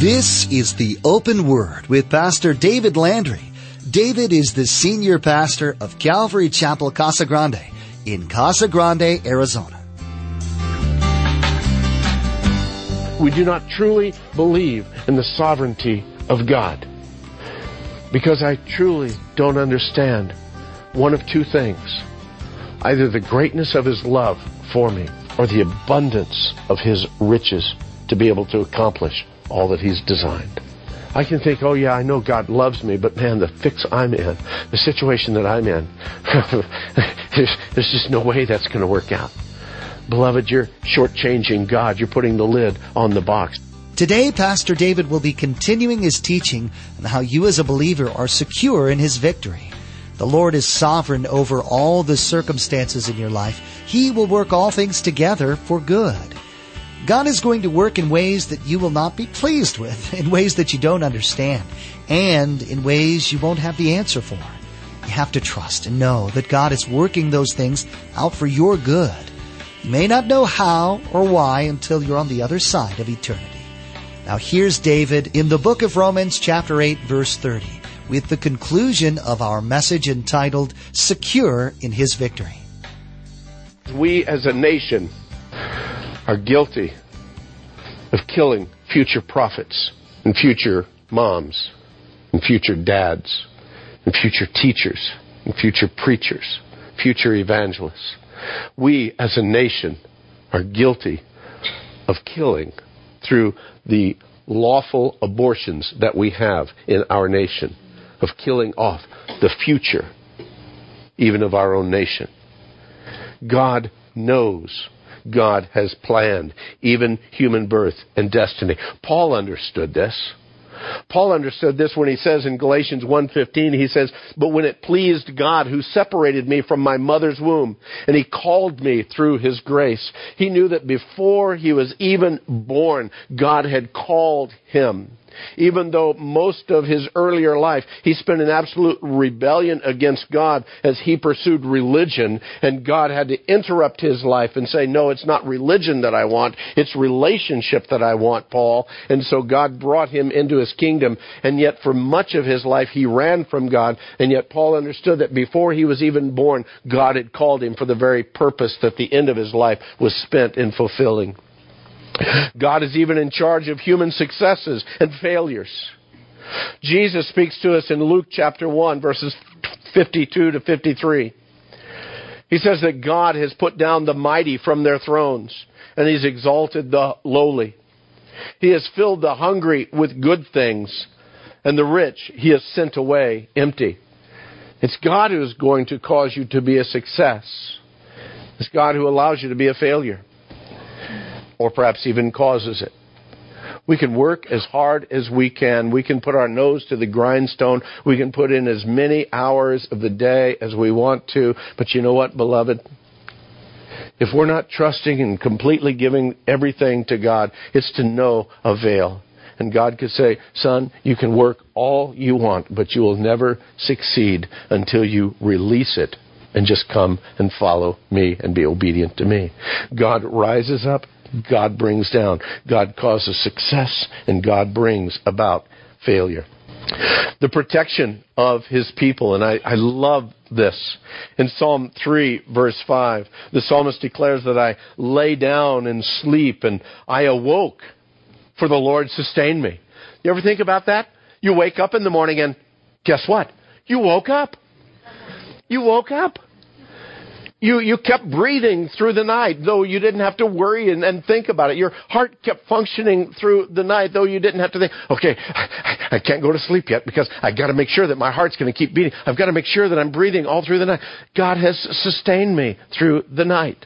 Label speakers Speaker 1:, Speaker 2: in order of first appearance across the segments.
Speaker 1: This is the Open Word with Pastor David Landry. David is the senior pastor of Calvary Chapel Casa Grande in Casa Grande, Arizona.
Speaker 2: We do not truly believe in the sovereignty of God because I truly don't understand one of two things either the greatness of His love for me or the abundance of His riches to be able to accomplish all that He's designed. I can think, oh yeah, I know God loves me, but man, the fix I'm in, the situation that I'm in, there's, there's just no way that's going to work out. Beloved, you're shortchanging God. You're putting the lid on the box.
Speaker 1: Today, Pastor David will be continuing his teaching on how you as a believer are secure in his victory. The Lord is sovereign over all the circumstances in your life. He will work all things together for good. God is going to work in ways that you will not be pleased with, in ways that you don't understand, and in ways you won't have the answer for. You have to trust and know that God is working those things out for your good. You may not know how or why until you're on the other side of eternity. Now here's David in the book of Romans chapter 8 verse 30 with the conclusion of our message entitled Secure in His Victory.
Speaker 2: We as a nation are guilty of killing future prophets and future moms and future dads and future teachers and future preachers, future evangelists. We as a nation are guilty of killing through the lawful abortions that we have in our nation, of killing off the future, even of our own nation. God knows God has planned, even human birth and destiny. Paul understood this. Paul understood this when he says in Galatians 1:15 he says, "But when it pleased God who separated me from my mother's womb and he called me through his grace, he knew that before he was even born, God had called him." Even though most of his earlier life he spent in absolute rebellion against God as he pursued religion, and God had to interrupt his life and say, No, it's not religion that I want, it's relationship that I want, Paul. And so God brought him into his kingdom, and yet for much of his life he ran from God, and yet Paul understood that before he was even born, God had called him for the very purpose that the end of his life was spent in fulfilling. God is even in charge of human successes and failures. Jesus speaks to us in Luke chapter 1, verses 52 to 53. He says that God has put down the mighty from their thrones, and He's exalted the lowly. He has filled the hungry with good things, and the rich He has sent away empty. It's God who is going to cause you to be a success. It's God who allows you to be a failure or perhaps even causes it. We can work as hard as we can. We can put our nose to the grindstone. We can put in as many hours of the day as we want to. But you know what, beloved? If we're not trusting and completely giving everything to God, it's to no avail. And God could say, Son, you can work all you want, but you will never succeed until you release it and just come and follow me and be obedient to me. God rises up God brings down. God causes success, and God brings about failure. The protection of his people, and I, I love this. In Psalm 3, verse 5, the psalmist declares that I lay down and sleep, and I awoke, for the Lord sustained me. You ever think about that? You wake up in the morning, and guess what? You woke up. You woke up. You, you kept breathing through the night, though you didn't have to worry and, and think about it. Your heart kept functioning through the night, though you didn't have to think, okay, I, I can't go to sleep yet because I've got to make sure that my heart's going to keep beating. I've got to make sure that I'm breathing all through the night. God has sustained me through the night.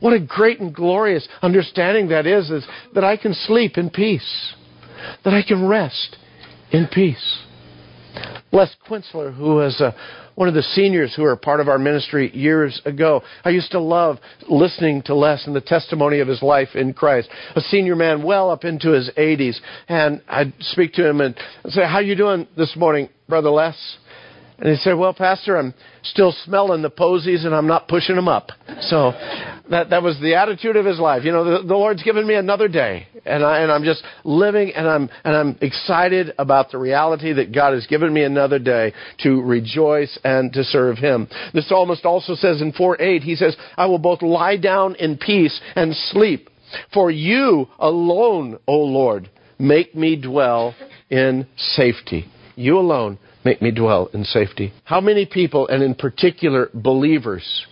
Speaker 2: What a great and glorious understanding that is, is that I can sleep in peace, that I can rest in peace. Les Quintzler, who was a one of the seniors who were part of our ministry years ago. I used to love listening to Les and the testimony of his life in Christ. A senior man well up into his 80s. And I'd speak to him and say, how you doing this morning, Brother Les? And he said, well, Pastor, I'm still smelling the posies and I'm not pushing them up. So that, that was the attitude of his life. You know, the, the Lord's given me another day, and, I, and I'm just living, and I'm, and I'm excited about the reality that God has given me another day to rejoice and to serve Him. The psalmist also says in 4 8, he says, I will both lie down in peace and sleep. For you alone, O Lord, make me dwell in safety. You alone make me dwell in safety. How many people, and in particular believers,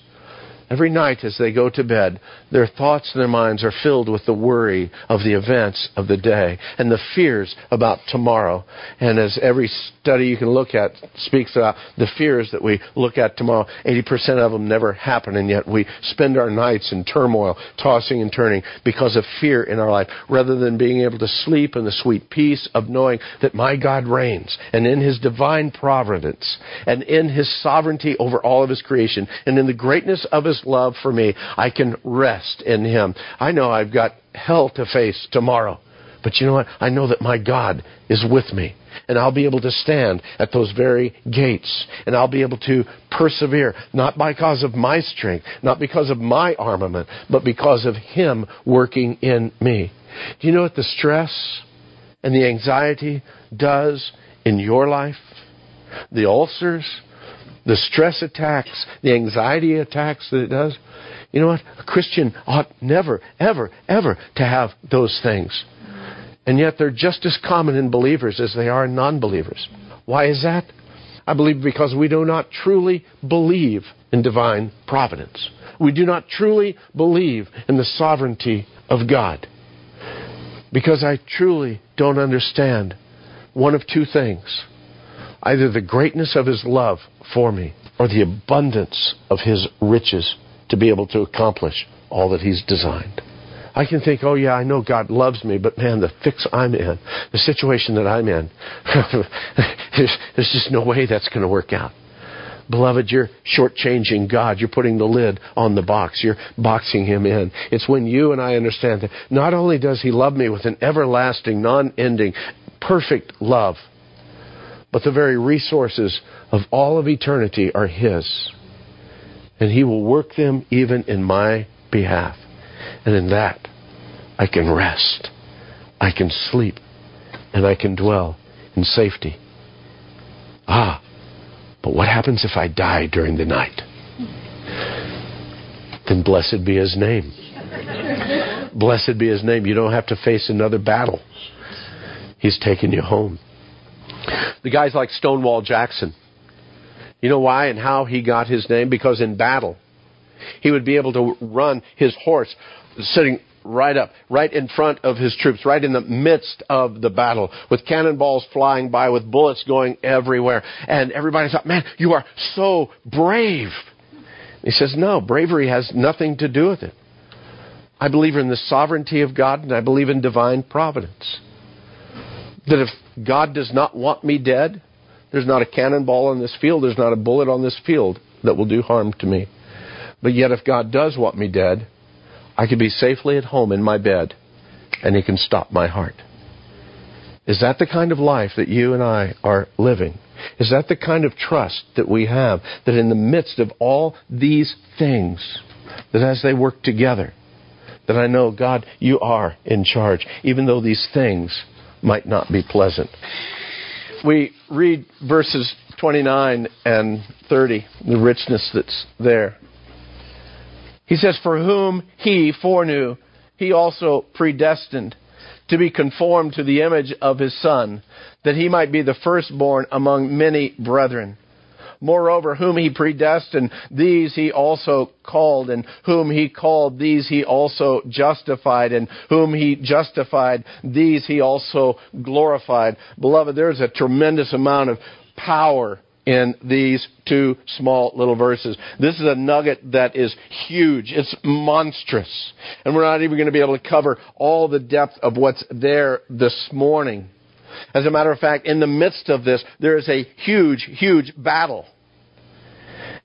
Speaker 2: Every night as they go to bed, their thoughts and their minds are filled with the worry of the events of the day and the fears about tomorrow. And as every study you can look at speaks about the fears that we look at tomorrow, 80% of them never happen, and yet we spend our nights in turmoil, tossing and turning because of fear in our life, rather than being able to sleep in the sweet peace of knowing that my God reigns, and in His divine providence, and in His sovereignty over all of His creation, and in the greatness of His love for me, I can rest in Him. I know I've got hell to face tomorrow. But you know what? I know that my God is with me. And I'll be able to stand at those very gates. And I'll be able to persevere, not because of my strength, not because of my armament, but because of Him working in me. Do you know what the stress and the anxiety does in your life? The ulcers, the stress attacks, the anxiety attacks that it does. You know what? A Christian ought never, ever, ever to have those things. And yet they're just as common in believers as they are in non believers. Why is that? I believe because we do not truly believe in divine providence. We do not truly believe in the sovereignty of God. Because I truly don't understand one of two things either the greatness of his love for me or the abundance of his riches to be able to accomplish all that he's designed. I can think, oh yeah, I know God loves me, but man, the fix I'm in, the situation that I'm in, there's, just no way that's going to work out. Beloved, you're shortchanging God. You're putting the lid on the box. You're boxing Him in. It's when you and I understand that not only does He love me with an everlasting, non ending, perfect love, but the very resources of all of eternity are His. And He will work them even in my behalf. And in that, I can rest, I can sleep, and I can dwell in safety. Ah, but what happens if I die during the night? Then blessed be His name. blessed be His name. You don't have to face another battle. He's taken you home. The guys like Stonewall Jackson. You know why and how he got his name? Because in battle, he would be able to run his horse sitting right up, right in front of his troops, right in the midst of the battle, with cannonballs flying by, with bullets going everywhere. And everybody thought, man, you are so brave. He says, no, bravery has nothing to do with it. I believe in the sovereignty of God and I believe in divine providence. That if God does not want me dead, there's not a cannonball on this field, there's not a bullet on this field that will do harm to me. But yet, if God does want me dead, I can be safely at home in my bed and He can stop my heart. Is that the kind of life that you and I are living? Is that the kind of trust that we have? That in the midst of all these things, that as they work together, that I know, God, you are in charge, even though these things might not be pleasant. We read verses 29 and 30, the richness that's there. He says, For whom he foreknew, he also predestined to be conformed to the image of his Son, that he might be the firstborn among many brethren. Moreover, whom he predestined, these he also called, and whom he called, these he also justified, and whom he justified, these he also glorified. Beloved, there's a tremendous amount of power in these two small little verses. This is a nugget that is huge. It's monstrous. And we're not even going to be able to cover all the depth of what's there this morning. As a matter of fact, in the midst of this, there is a huge, huge battle.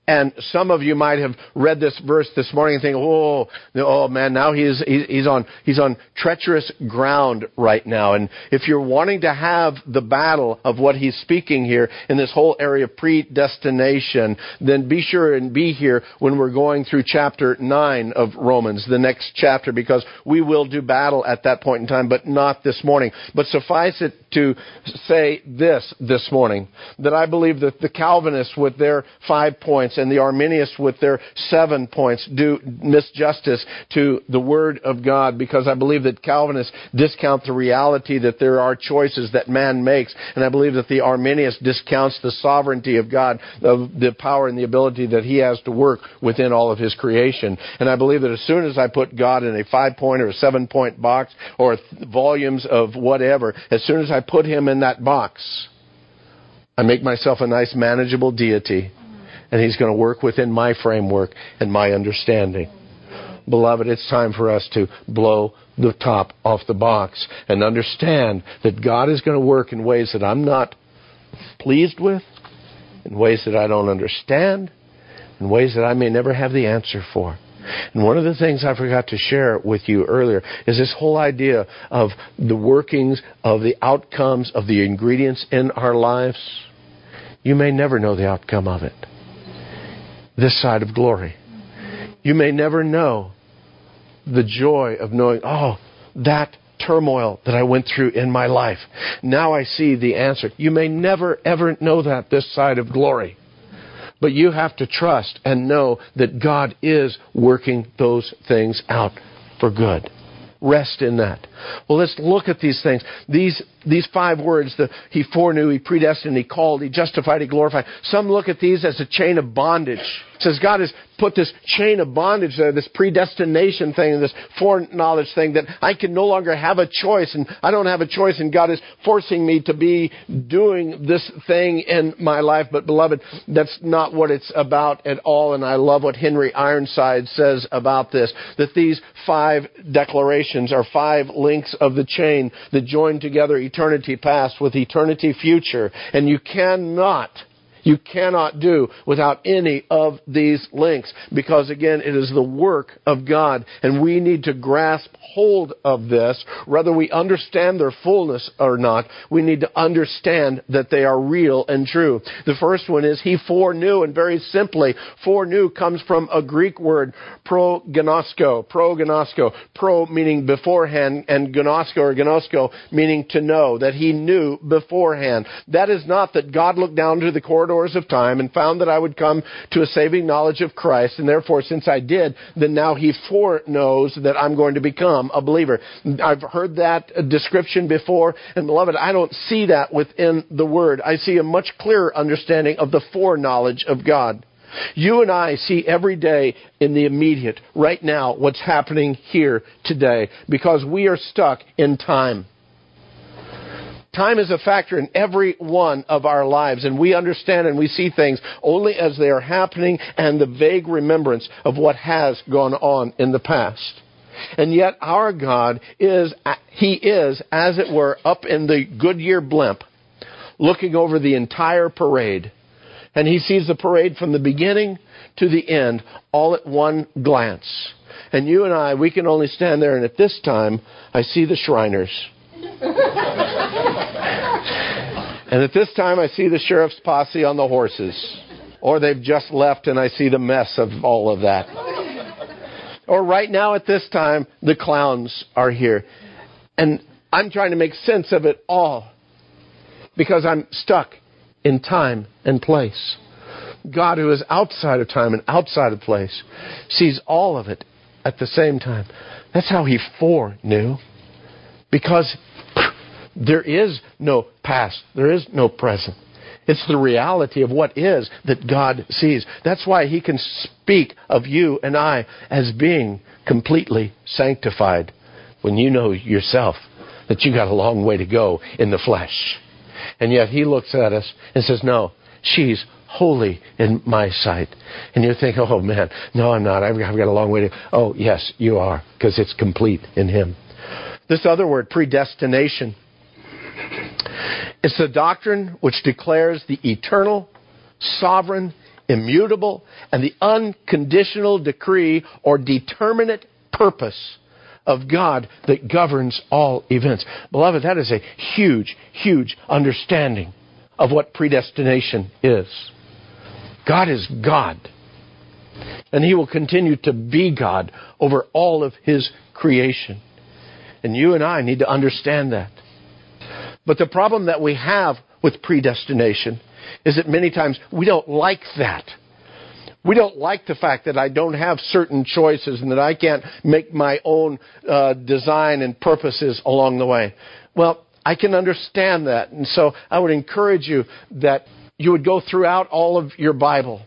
Speaker 2: And some of you might have read this verse this morning and think, "Oh, oh man, now he's he's on he's on treacherous ground right now." And if you're wanting to have the battle of what he's speaking here in this whole area of predestination, then be sure and be here when we're going through chapter nine of Romans, the next chapter, because we will do battle at that point in time, but not this morning. But suffice it to say this this morning that I believe that the Calvinists with their five points and the Arminians with their seven points do misjustice to the Word of God because I believe that Calvinists discount the reality that there are choices that man makes, and I believe that the Arminians discounts the sovereignty of God, of the power and the ability that He has to work within all of His creation. And I believe that as soon as I put God in a five point or a seven point box or volumes of whatever, as soon as I put Him in that box, I make myself a nice manageable deity, and He's going to work within my framework and my understanding. Beloved, it's time for us to blow the top off the box and understand that God is going to work in ways that I'm not pleased with, in ways that I don't understand, in ways that I may never have the answer for. And one of the things I forgot to share with you earlier is this whole idea of the workings, of the outcomes, of the ingredients in our lives. You may never know the outcome of it. This side of glory. You may never know the joy of knowing, oh, that turmoil that I went through in my life. Now I see the answer. You may never ever know that this side of glory. But you have to trust and know that God is working those things out for good. Rest in that. Well, let's look at these things. These, these five words, the, He foreknew, He predestined, He called, He justified, He glorified. Some look at these as a chain of bondage. It says God has put this chain of bondage there, this predestination thing, this foreknowledge thing that I can no longer have a choice and I don't have a choice and God is forcing me to be doing this thing in my life. But beloved, that's not what it's about at all. And I love what Henry Ironside says about this, that these five declarations are five links of the chain that join together eternity past with eternity future. And you cannot you cannot do without any of these links because again, it is the work of God and we need to grasp hold of this. Whether we understand their fullness or not, we need to understand that they are real and true. The first one is He foreknew and very simply, foreknew comes from a Greek word, prognosko, prognosko, pro meaning beforehand and gnosko or gnosko meaning to know, that He knew beforehand. That is not that God looked down to the corridor corridors of time and found that I would come to a saving knowledge of Christ. And therefore, since I did, then now he foreknows that I'm going to become a believer. I've heard that description before. And beloved, I don't see that within the Word. I see a much clearer understanding of the foreknowledge of God. You and I see every day in the immediate, right now, what's happening here today because we are stuck in time. Time is a factor in every one of our lives, and we understand and we see things only as they are happening and the vague remembrance of what has gone on in the past. And yet our God is, He is, as it were, up in the Goodyear blimp, looking over the entire parade. And He sees the parade from the beginning to the end, all at one glance. And you and I, we can only stand there, and at this time, I see the Shriners. and at this time, I see the sheriff's posse on the horses. Or they've just left and I see the mess of all of that. or right now at this time, the clowns are here. And I'm trying to make sense of it all because I'm stuck in time and place. God, who is outside of time and outside of place, sees all of it at the same time. That's how He foreknew. Because there is no past. There is no present. It's the reality of what is that God sees. That's why He can speak of you and I as being completely sanctified when you know yourself that you got a long way to go in the flesh. And yet He looks at us and says, No, she's holy in my sight. And you think, Oh man, no, I'm not. I've got a long way to go. Oh, yes, you are, because it's complete in Him. This other word, predestination, it's the doctrine which declares the eternal, sovereign, immutable, and the unconditional decree or determinate purpose of God that governs all events. Beloved, that is a huge, huge understanding of what predestination is. God is God. And He will continue to be God over all of His creation. And you and I need to understand that. But the problem that we have with predestination is that many times we don't like that. We don't like the fact that I don't have certain choices and that I can't make my own uh, design and purposes along the way. Well, I can understand that. And so I would encourage you that you would go throughout all of your Bible.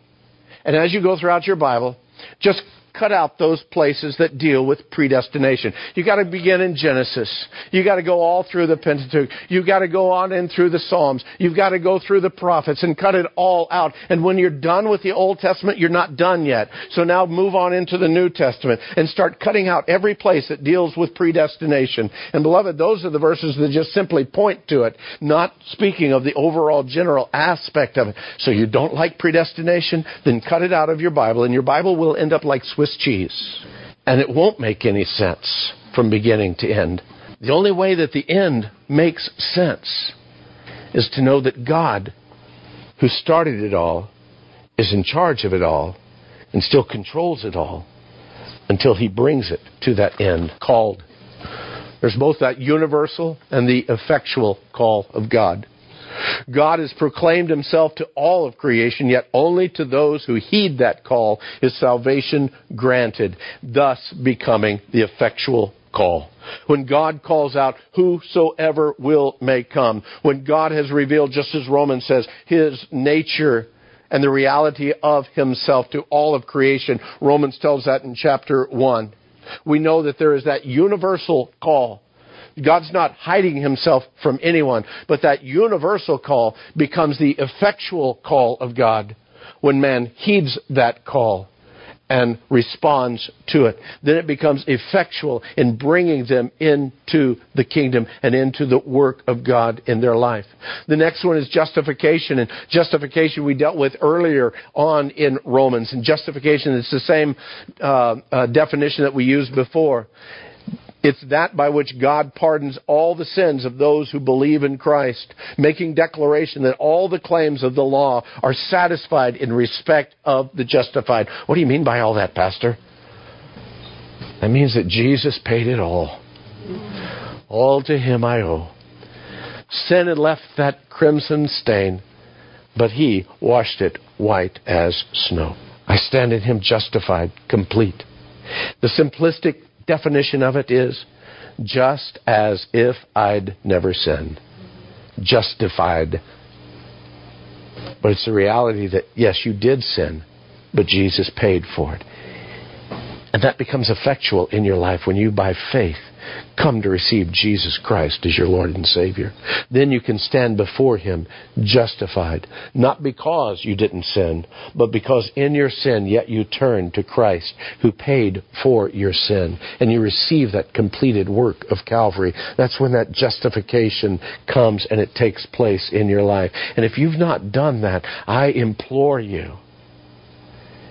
Speaker 2: And as you go throughout your Bible, just cut out those places that deal with predestination. You got to begin in Genesis. You got to go all through the Pentateuch. You got to go on in through the Psalms. You've got to go through the prophets and cut it all out. And when you're done with the Old Testament, you're not done yet. So now move on into the New Testament and start cutting out every place that deals with predestination. And beloved, those are the verses that just simply point to it, not speaking of the overall general aspect of it. So you don't like predestination? Then cut it out of your Bible and your Bible will end up like Swiss Swiss cheese. And it won't make any sense from beginning to end. The only way that the end makes sense is to know that God, who started it all, is in charge of it all and still controls it all until he brings it to that end called. There's both that universal and the effectual call of God. God has proclaimed himself to all of creation, yet only to those who heed that call is salvation granted, thus becoming the effectual call. When God calls out, whosoever will may come. When God has revealed, just as Romans says, his nature and the reality of himself to all of creation. Romans tells that in chapter 1. We know that there is that universal call God's not hiding himself from anyone, but that universal call becomes the effectual call of God when man heeds that call and responds to it. Then it becomes effectual in bringing them into the kingdom and into the work of God in their life. The next one is justification, and justification we dealt with earlier on in Romans. And justification is the same uh, uh, definition that we used before. It's that by which God pardons all the sins of those who believe in Christ, making declaration that all the claims of the law are satisfied in respect of the justified. What do you mean by all that, Pastor? That means that Jesus paid it all. All to him I owe. Sin had left that crimson stain, but he washed it white as snow. I stand in him justified, complete. The simplistic definition of it is just as if I'd never sinned. Justified. But it's the reality that, yes, you did sin, but Jesus paid for it. And that becomes effectual in your life when you, by faith, come to receive Jesus Christ as your Lord and Savior. Then you can stand before Him justified, not because you didn't sin, but because in your sin yet you turned to Christ who paid for your sin and you receive that completed work of Calvary. That's when that justification comes and it takes place in your life. And if you've not done that, I implore you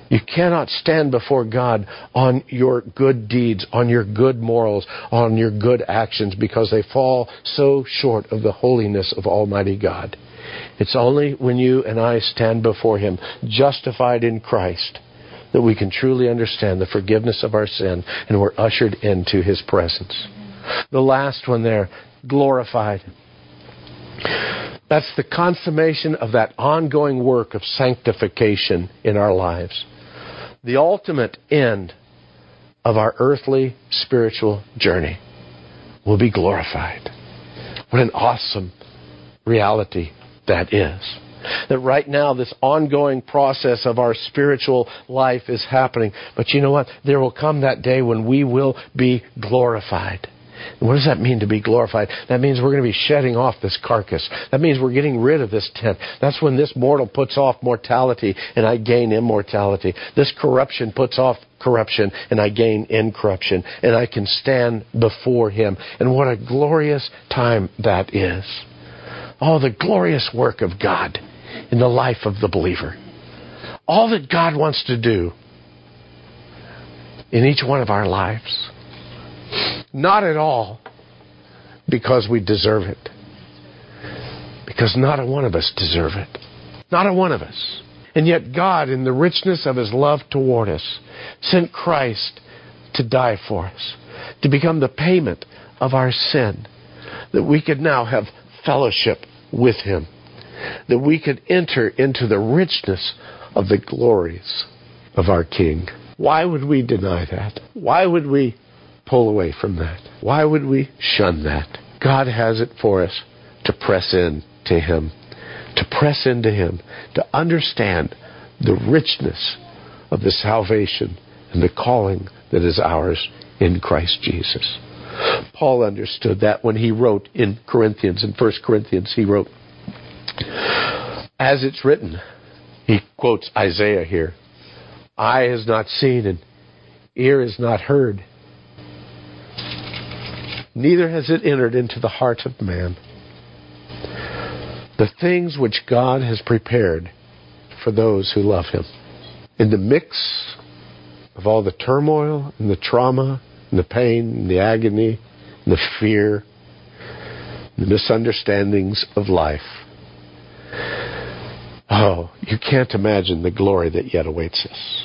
Speaker 2: you cannot stand before God on your good deeds, on your good morals, on your good actions because they fall so short of the holiness of Almighty God. It's only when you and I stand before Him, justified in Christ, that we can truly understand the forgiveness of our sin and we're ushered into His presence. The last one there, glorified. That's the consummation of that ongoing work of sanctification in our lives the ultimate end of our earthly spiritual journey will be glorified. What an awesome reality that is. That right now, this ongoing process of our spiritual life is happening. But you know what? There will come that day when we will be glorified. What does that mean to be glorified? That means we're going to be shedding off this carcass. That means we're getting rid of this tent. That's when this mortal puts off mortality and I gain immortality. This corruption puts off corruption and I gain incorruption and I can stand before him. And what a glorious time that is. Oh, the glorious work of God in the life of the believer. all that God wants to do in each one of our lives. Not at all because we deserve it. Because not a one of us deserve it. Not a one of us. And yet God, in the richness of His love toward us, sent Christ to die for us, to become the payment of our sin, that we could now have fellowship with Him, that we could enter into the richness of the glories of our King. Why would we deny that? Why would we pull away from that? Why would we shun that? God has it for us to press in to Him, to press into Him, to understand the richness of the salvation and the calling that is ours in Christ Jesus. Paul understood that when he wrote in Corinthians, in 1 Corinthians, he wrote, As it's written, he quotes Isaiah here, eye has not seen and ear has not heard, neither has it entered into the heart of man. The things which God has prepared for those who love Him. In the mix of all the turmoil and the trauma and the pain and the agony and the fear and the misunderstandings of life, oh, you can't imagine the glory that yet awaits us.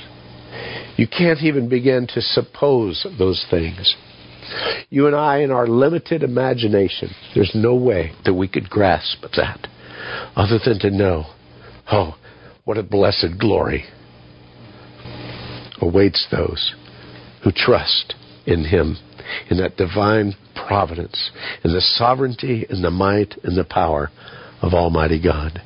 Speaker 2: You can't even begin to suppose those things. You and I, in our limited imagination, there's no way that we could grasp that other than to know, oh, what a blessed glory awaits those who trust in Him, in that divine providence, in the sovereignty in the might and the power of Almighty God.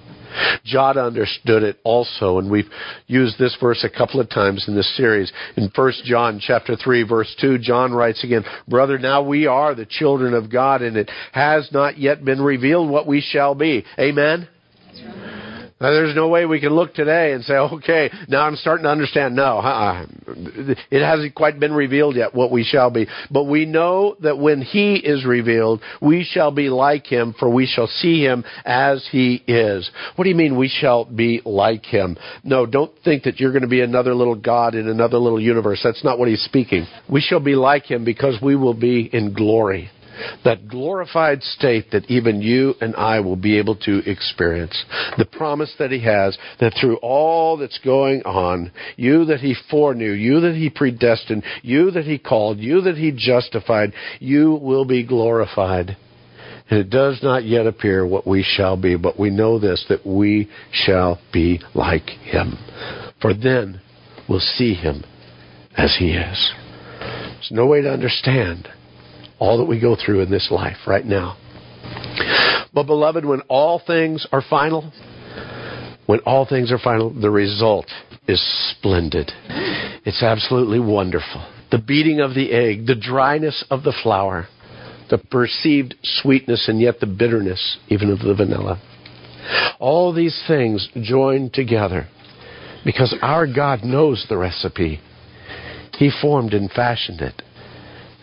Speaker 2: John understood it also, and we've used this verse a couple of times in this series. In 1 John chapter 3 verse 2, John writes again, Brother, now we are the children of God, and it has not yet been revealed what we shall be. Amen? Now, there's no way we can look today and say, okay, now I'm starting to understand. No, uh-uh. it hasn't quite been revealed yet what we shall be. But we know that when He is revealed, we shall be like Him, for we shall see Him as He is. What do you mean we shall be like Him? No, don't think that you're going to be another little God in another little universe. That's not what He's speaking. We shall be like Him because we will be in glory that glorified state that even you and I will be able to experience. The promise that He has that through all that's going on, you that He foreknew, you that He predestined, you that He called, you that He justified, you will be glorified. And it does not yet appear what we shall be, but we know this, that we shall be like Him. For then we'll see Him as He is. There's no way to understand all that we go through in this life right now. But, beloved, when all things are final, when all things are final, the result is splendid. It's absolutely wonderful. The beating of the egg, the dryness of the flour, the perceived sweetness and yet the bitterness even of the vanilla. All these things joined together because our God knows the recipe. He formed and fashioned it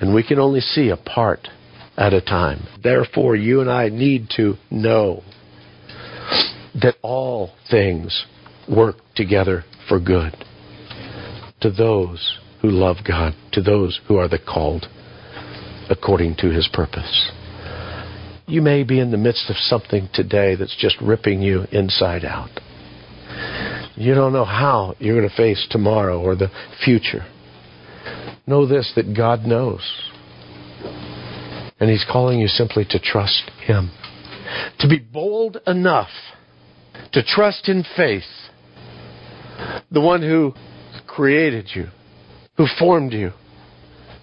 Speaker 2: and we can only see a part at a time. Therefore, you and I need to know that all things work together for good to those who love God, to those who are the called according to his purpose. You may be in the midst of something today that's just ripping you inside out. You don't know how you're going to face tomorrow or the future. Know this that God knows. And He's calling you simply to trust Him. To be bold enough to trust in faith the one who created you, who formed you,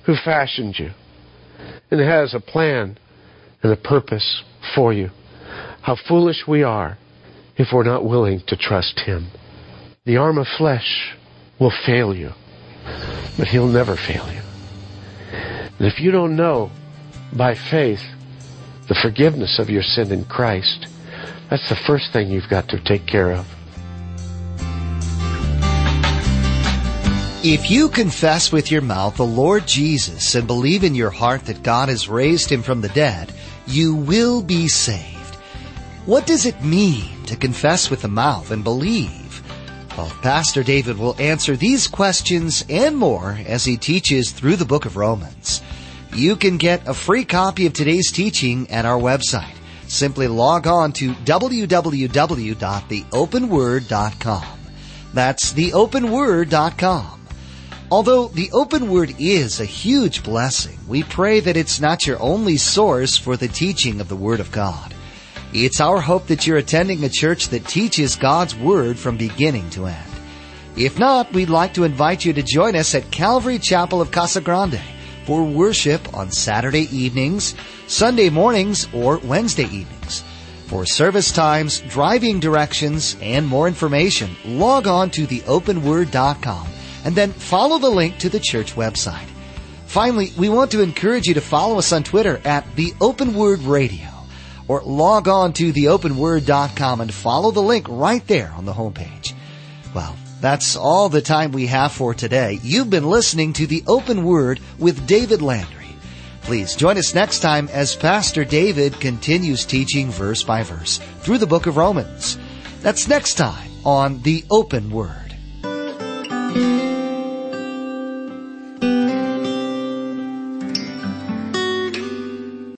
Speaker 2: who fashioned you, and has a plan and a purpose for you. How foolish we are if we're not willing to trust Him. The arm of flesh will fail you but He'll never fail you. And if you don't know by faith the forgiveness of your sin in Christ, that's the first thing you've got to take care of.
Speaker 1: If you confess with your mouth the Lord Jesus and believe in your heart that God has raised him from the dead, you will be saved. What does it mean to confess with the mouth and believe? Pastor David will answer these questions and more as he teaches through the book of Romans. You can get a free copy of today's teaching at our website. Simply log on to www.theopenword.com. That's theopenword.com. Although the open word is a huge blessing, we pray that it's not your only source for the teaching of the Word of God. It's our hope that you're attending a church that teaches God's Word from beginning to end. If not, we'd like to invite you to join us at Calvary Chapel of Casa Grande for worship on Saturday evenings, Sunday mornings, or Wednesday evenings. For service times, driving directions, and more information, log on to theopenword.com and then follow the link to the church website. Finally, we want to encourage you to follow us on Twitter at The Open Word Radio or log on to theopenword.com and follow the link right there on the homepage. Well, that's all the time we have for today. You've been listening to The Open Word with David Landry. Please join us next time as Pastor David continues teaching verse by verse through the book of Romans. That's next time on The Open Word.